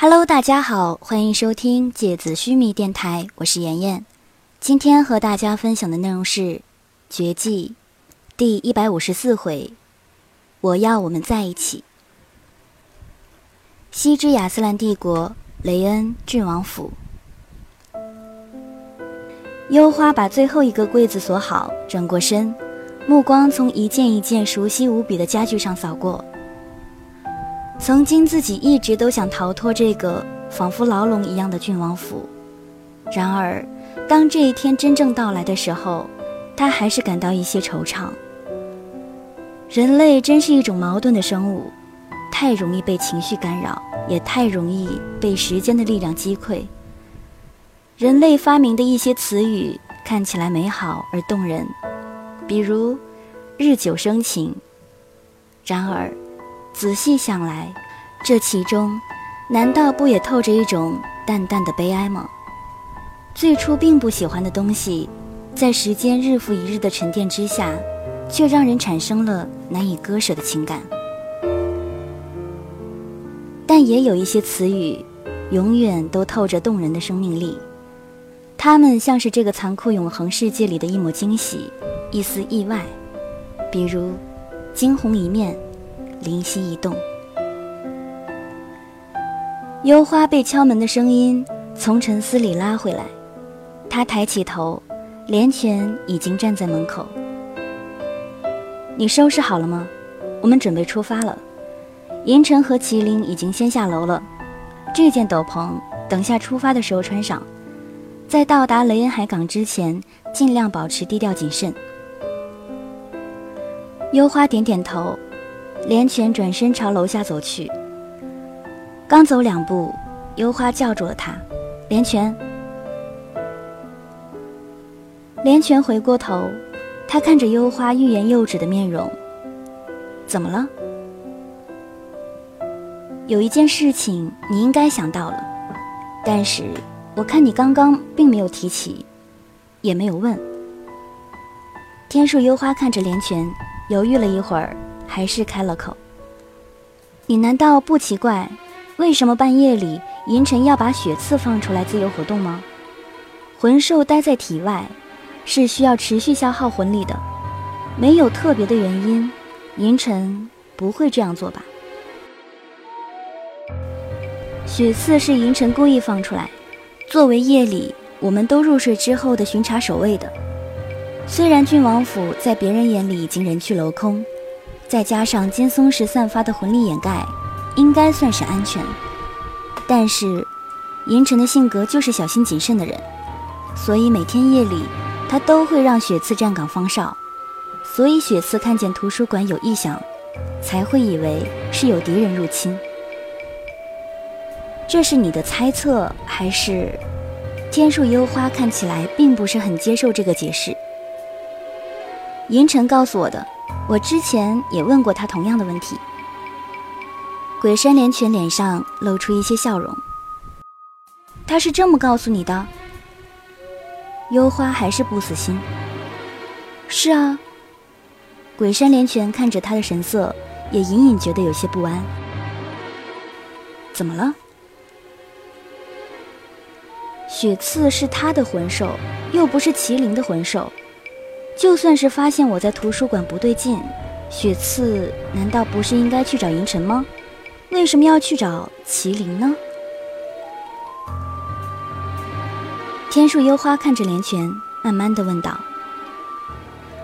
Hello，大家好，欢迎收听芥子须弥电台，我是妍妍。今天和大家分享的内容是《绝技》第一百五十四回。我要我们在一起。西之亚斯兰帝国雷恩郡王府，幽花把最后一个柜子锁好，转过身，目光从一件一件熟悉无比的家具上扫过。曾经自己一直都想逃脱这个仿佛牢笼一样的郡王府，然而，当这一天真正到来的时候，他还是感到一些惆怅。人类真是一种矛盾的生物，太容易被情绪干扰，也太容易被时间的力量击溃。人类发明的一些词语看起来美好而动人，比如“日久生情”，然而。仔细想来，这其中难道不也透着一种淡淡的悲哀吗？最初并不喜欢的东西，在时间日复一日的沉淀之下，却让人产生了难以割舍的情感。但也有一些词语，永远都透着动人的生命力，它们像是这个残酷永恒世界里的一抹惊喜，一丝意外，比如惊鸿一面。灵犀一动，幽花被敲门的声音从沉思里拉回来。他抬起头，连泉已经站在门口。你收拾好了吗？我们准备出发了。银尘和麒麟已经先下楼了。这件斗篷等下出发的时候穿上，在到达雷恩海港之前，尽量保持低调谨慎。幽花点点头。连泉转身朝楼下走去，刚走两步，幽花叫住了他：“连泉。”连泉回过头，他看着幽花欲言又止的面容：“怎么了？有一件事情你应该想到了，但是我看你刚刚并没有提起，也没有问。”天树幽花看着连泉，犹豫了一会儿。还是开了口。你难道不奇怪，为什么半夜里银尘要把血刺放出来自由活动吗？魂兽待在体外，是需要持续消耗魂力的，没有特别的原因，银尘不会这样做吧？血刺是银尘故意放出来，作为夜里我们都入睡之后的巡查守卫的。虽然郡王府在别人眼里已经人去楼空。再加上金松石散发的魂力掩盖，应该算是安全。但是，银尘的性格就是小心谨慎的人，所以每天夜里他都会让雪次站岗放哨。所以雪次看见图书馆有异响，才会以为是有敌人入侵。这是你的猜测，还是天树幽花看起来并不是很接受这个解释？银尘告诉我的。我之前也问过他同样的问题。鬼山连泉脸上露出一些笑容。他是这么告诉你的？幽花还是不死心。是啊。鬼山连泉看着他的神色，也隐隐觉得有些不安。怎么了？雪刺是他的魂兽，又不是麒麟的魂兽。就算是发现我在图书馆不对劲，雪刺难道不是应该去找银尘吗？为什么要去找麒麟呢？天树幽花看着连泉，慢慢的问道。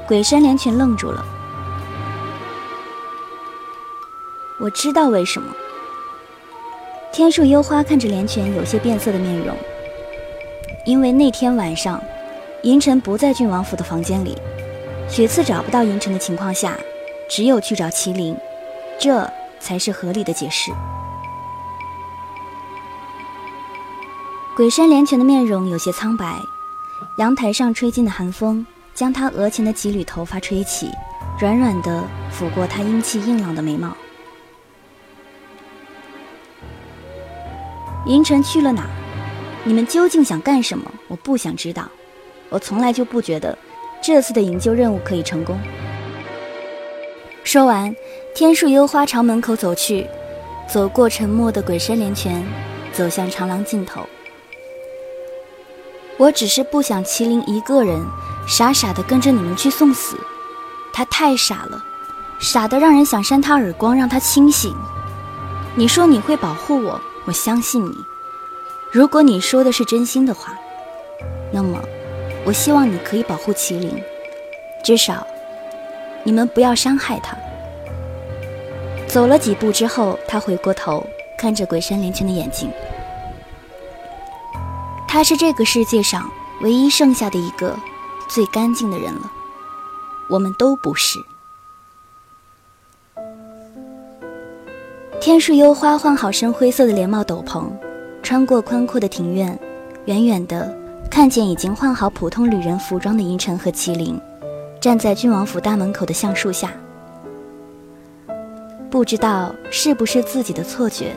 鬼山连泉愣住了。我知道为什么。天树幽花看着连泉有些变色的面容，因为那天晚上。银尘不在郡王府的房间里，雪次找不到银尘的情况下，只有去找麒麟，这才是合理的解释。鬼山连泉的面容有些苍白，阳台上吹进的寒风将他额前的几缕头发吹起，软软的抚过他英气硬朗的眉毛。银尘去了哪？你们究竟想干什么？我不想知道。我从来就不觉得这次的营救任务可以成功。说完，天树幽花朝门口走去，走过沉默的鬼山连泉，走向长廊尽头。我只是不想麒麟一个人傻傻的跟着你们去送死，他太傻了，傻的让人想扇他耳光，让他清醒。你说你会保护我，我相信你。如果你说的是真心的话，那么我希望你可以保护麒麟，至少你们不要伤害他。走了几步之后，他回过头看着鬼山林泉的眼睛。他是这个世界上唯一剩下的一个最干净的人了，我们都不是。天树幽花换好深灰色的连帽斗篷，穿过宽阔的庭院，远远的看见已经换好普通旅人服装的银尘和麒麟，站在郡王府大门口的橡树下。不知道是不是自己的错觉，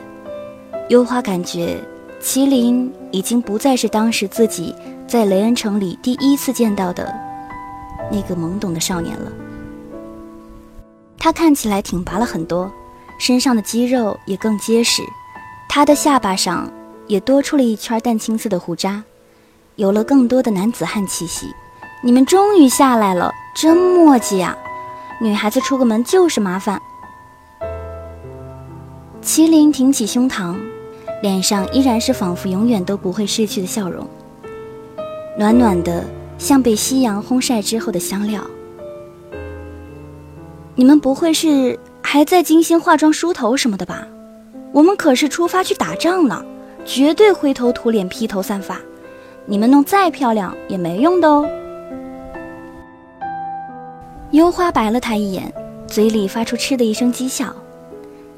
幽花感觉。麒麟已经不再是当时自己在雷恩城里第一次见到的那个懵懂的少年了。他看起来挺拔了很多，身上的肌肉也更结实，他的下巴上也多出了一圈淡青色的胡渣，有了更多的男子汉气息。你们终于下来了，真磨叽呀！女孩子出个门就是麻烦。麒麟挺起胸膛。脸上依然是仿佛永远都不会逝去的笑容，暖暖的，像被夕阳烘晒之后的香料。你们不会是还在精心化妆梳头什么的吧？我们可是出发去打仗呢，绝对灰头土脸、披头散发。你们弄再漂亮也没用的哦。幽花白了他一眼，嘴里发出嗤的一声讥笑，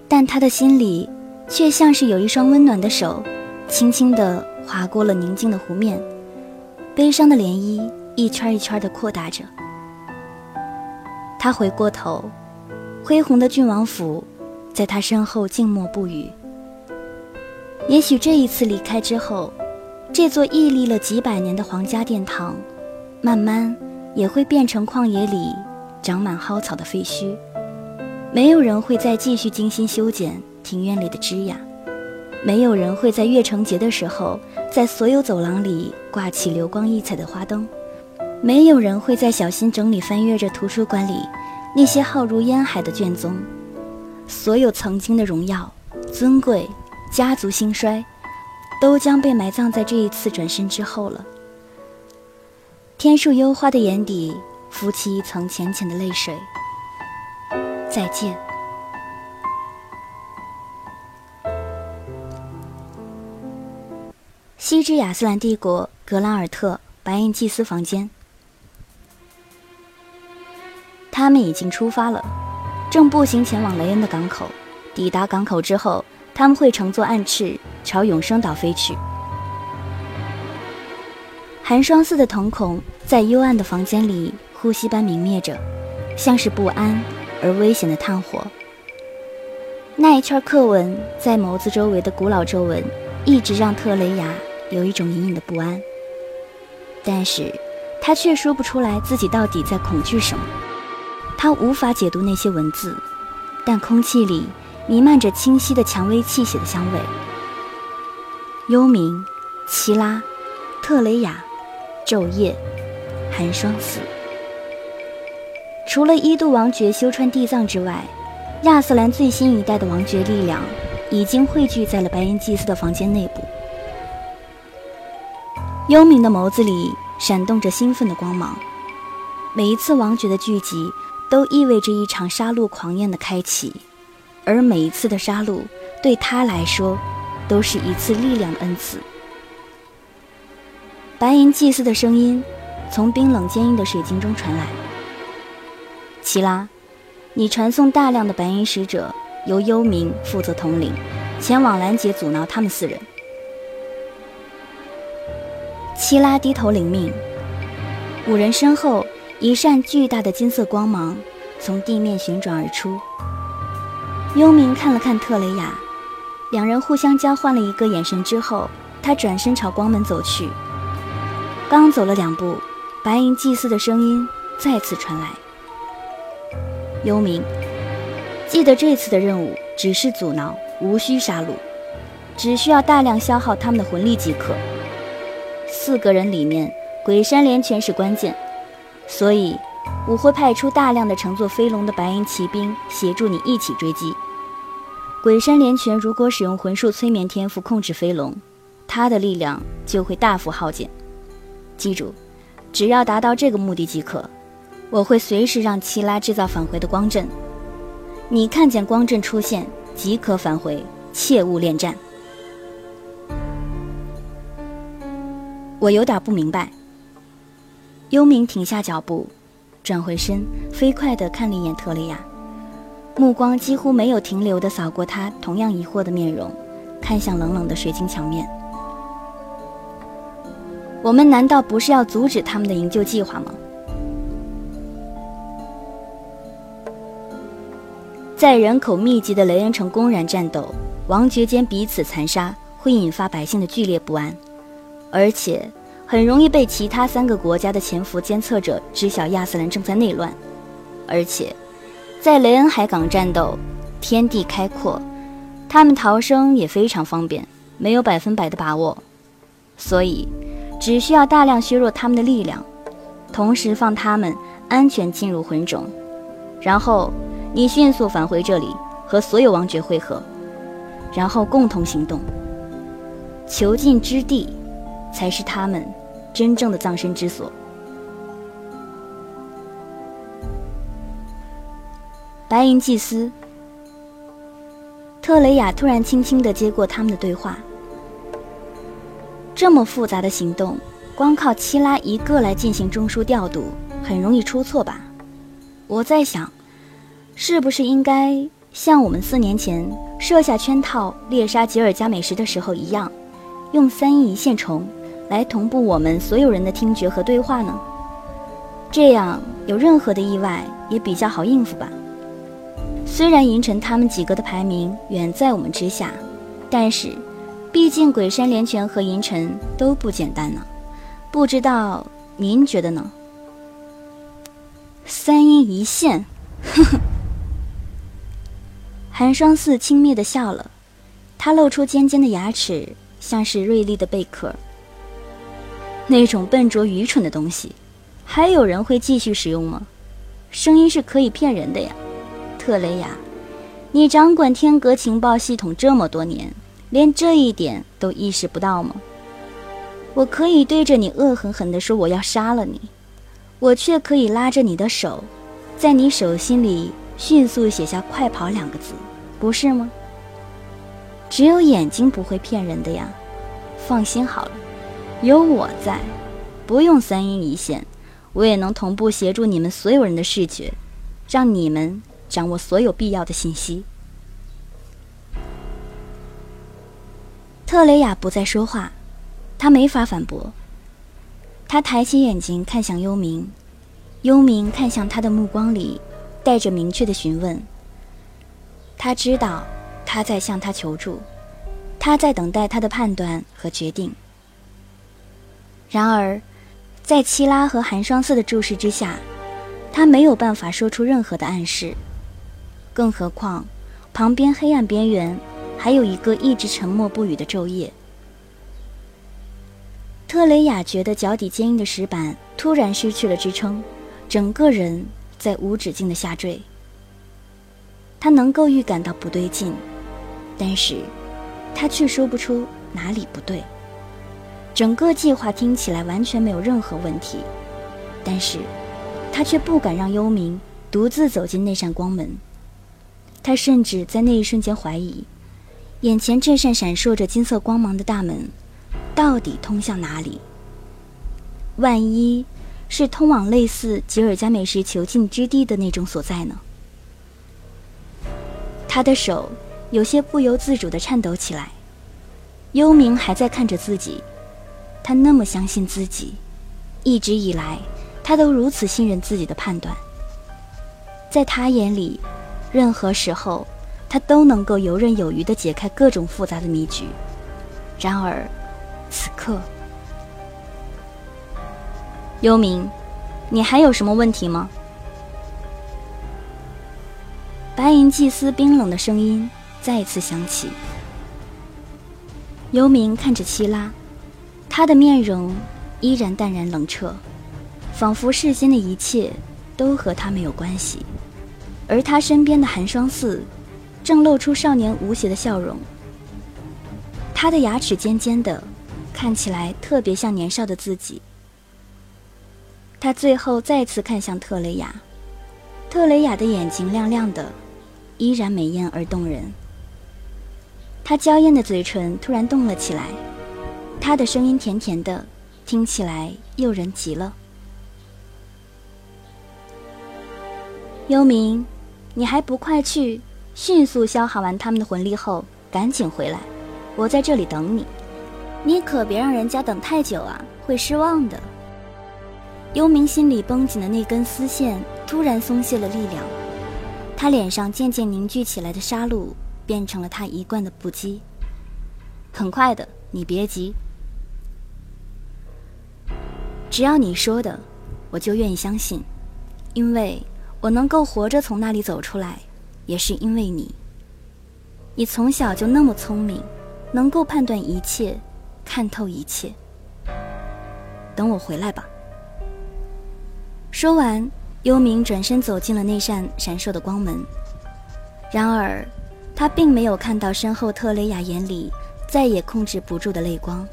但他的心里。却像是有一双温暖的手，轻轻地划过了宁静的湖面，悲伤的涟漪一圈一圈地扩大着。他回过头，恢宏的郡王府在他身后静默不语。也许这一次离开之后，这座屹立了几百年的皇家殿堂，慢慢也会变成旷野里长满蒿草的废墟，没有人会再继续精心修剪。庭院里的枝桠，没有人会在月成节的时候，在所有走廊里挂起流光溢彩的花灯，没有人会在小心整理翻阅着图书馆里那些浩如烟海的卷宗。所有曾经的荣耀、尊贵、家族兴衰，都将被埋葬在这一次转身之后了。天树幽花的眼底浮起一层浅浅的泪水。再见。西之亚斯兰帝国格兰尔特白银祭司房间，他们已经出发了，正步行前往雷恩的港口。抵达港口之后，他们会乘坐暗翅朝永生岛飞去。寒霜似的瞳孔在幽暗的房间里呼吸般明灭着，像是不安而危险的炭火。那一圈刻纹在眸子周围的古老皱纹，一直让特雷雅。有一种隐隐的不安，但是他却说不出来自己到底在恐惧什么。他无法解读那些文字，但空气里弥漫着清晰的蔷薇气息的香味。幽冥、奇拉、特雷雅、昼夜、寒霜寺。除了一度王爵修川地藏之外，亚瑟兰最新一代的王爵力量已经汇聚在了白银祭司的房间内部。幽冥的眸子里闪动着兴奋的光芒，每一次王爵的聚集都意味着一场杀戮狂宴的开启，而每一次的杀戮对他来说都是一次力量的恩赐。白银祭司的声音从冰冷坚硬的水晶中传来：“齐拉，你传送大量的白银使者，由幽冥负责统领，前往拦截阻挠他们四人。”希拉低头领命，五人身后，一扇巨大的金色光芒从地面旋转而出。幽冥看了看特雷雅，两人互相交换了一个眼神之后，他转身朝光门走去。刚走了两步，白银祭司的声音再次传来：“幽冥，记得这次的任务只是阻挠，无需杀戮。只需要大量消耗他们的魂力即可。四个人里面，鬼山连拳是关键，所以我会派出大量的乘坐飞龙的白银骑兵协助你一起追击。鬼山连拳如果使用魂术催眠天赋控制飞龙，他的力量就会大幅耗尽。记住，只要达到这个目的即可。我会随时让奇拉制造返回的光阵，你看见光阵出现即可返回，切勿恋战。我有点不明白。幽冥停下脚步，转回身，飞快地看了一眼特雷雅，目光几乎没有停留地扫过他同样疑惑的面容，看向冷冷的水晶墙面。我们难道不是要阻止他们的营救计划吗？在人口密集的雷恩城公然战斗，王爵间彼此残杀，会引发百姓的剧烈不安，而且很容易被其他三个国家的潜伏监测者知晓亚瑟兰正在内乱。而且，在雷恩海港战斗，天地开阔，他们逃生也非常方便，没有百分百的把握，所以只需要大量削弱他们的力量，同时放他们安全进入魂种，然后。你迅速返回这里，和所有王爵会合，然后共同行动。囚禁之地，才是他们真正的葬身之所。白银祭司，特雷雅突然轻轻地接过他们的对话。这么复杂的行动，光靠七拉一个来进行中枢调度，很容易出错吧？我在想。是不是应该像我们四年前设下圈套猎杀吉尔加美什的时候一样，用三阴一线虫来同步我们所有人的听觉和对话呢？这样有任何的意外也比较好应付吧。虽然银尘他们几个的排名远在我们之下，但是毕竟鬼山连泉和银尘都不简单呢。不知道您觉得呢？三阴一线，呵呵。寒霜似轻蔑地笑了，他露出尖尖的牙齿，像是锐利的贝壳。那种笨拙愚蠢的东西，还有人会继续使用吗？声音是可以骗人的呀，特雷雅，你掌管天格情报系统这么多年，连这一点都意识不到吗？我可以对着你恶狠狠地说我要杀了你，我却可以拉着你的手，在你手心里迅速写下“快跑”两个字。不是吗？只有眼睛不会骗人的呀，放心好了，有我在，不用三阴一线，我也能同步协助你们所有人的视觉，让你们掌握所有必要的信息。特雷雅不再说话，他没法反驳。他抬起眼睛看向幽冥，幽冥看向他的目光里带着明确的询问。他知道，他在向他求助，他在等待他的判断和决定。然而，在七拉和寒霜寺的注视之下，他没有办法说出任何的暗示。更何况，旁边黑暗边缘还有一个一直沉默不语的昼夜。特雷雅觉得脚底坚硬的石板突然失去了支撑，整个人在无止境的下坠。他能够预感到不对劲，但是，他却说不出哪里不对。整个计划听起来完全没有任何问题，但是，他却不敢让幽冥独自走进那扇光门。他甚至在那一瞬间怀疑，眼前这扇闪烁着金色光芒的大门，到底通向哪里？万一是通往类似吉尔加美什囚禁之地的那种所在呢？他的手有些不由自主地颤抖起来。幽冥还在看着自己，他那么相信自己，一直以来他都如此信任自己的判断。在他眼里，任何时候他都能够游刃有余地解开各种复杂的迷局。然而，此刻，幽冥，你还有什么问题吗？白银祭司冰冷的声音再次响起：“幽冥看着希拉，他的面容依然淡然冷彻，仿佛世间的一切都和他没有关系。而他身边的寒霜寺，正露出少年无邪的笑容。他的牙齿尖尖的，看起来特别像年少的自己。他最后再次看向特雷雅，特雷雅的眼睛亮亮的，依然美艳而动人。他娇艳的嘴唇突然动了起来，他的声音甜甜的，听起来诱人极了。幽冥，你还不快去，迅速消耗完他们的魂力后，赶紧回来，我在这里等你。你可别让人家等太久啊，会失望的。幽冥心里绷紧的那根丝线突然松懈了力量，他脸上渐渐凝聚起来的杀戮。变成了他一贯的不羁。很快的，你别急。只要你说的，我就愿意相信，因为我能够活着从那里走出来，也是因为你。你从小就那么聪明，能够判断一切，看透一切。等我回来吧。说完，幽冥转身走进了那扇闪烁的光门。然而。他并没有看到身后特雷雅眼里再也控制不住的泪光。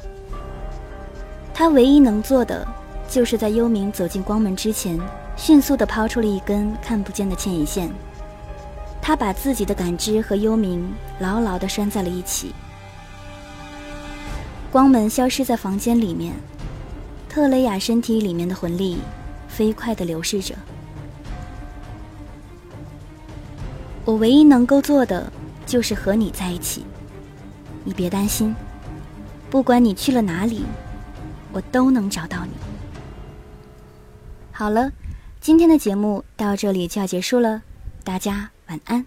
他唯一能做的，就是在幽冥走进光门之前，迅速地抛出了一根看不见的牵引线。他把自己的感知和幽冥牢牢地拴在了一起。光门消失在房间里面，特雷雅身体里面的魂力飞快地流逝着。我唯一能够做的。就是和你在一起，你别担心，不管你去了哪里，我都能找到你。好了，今天的节目到这里就要结束了，大家晚安。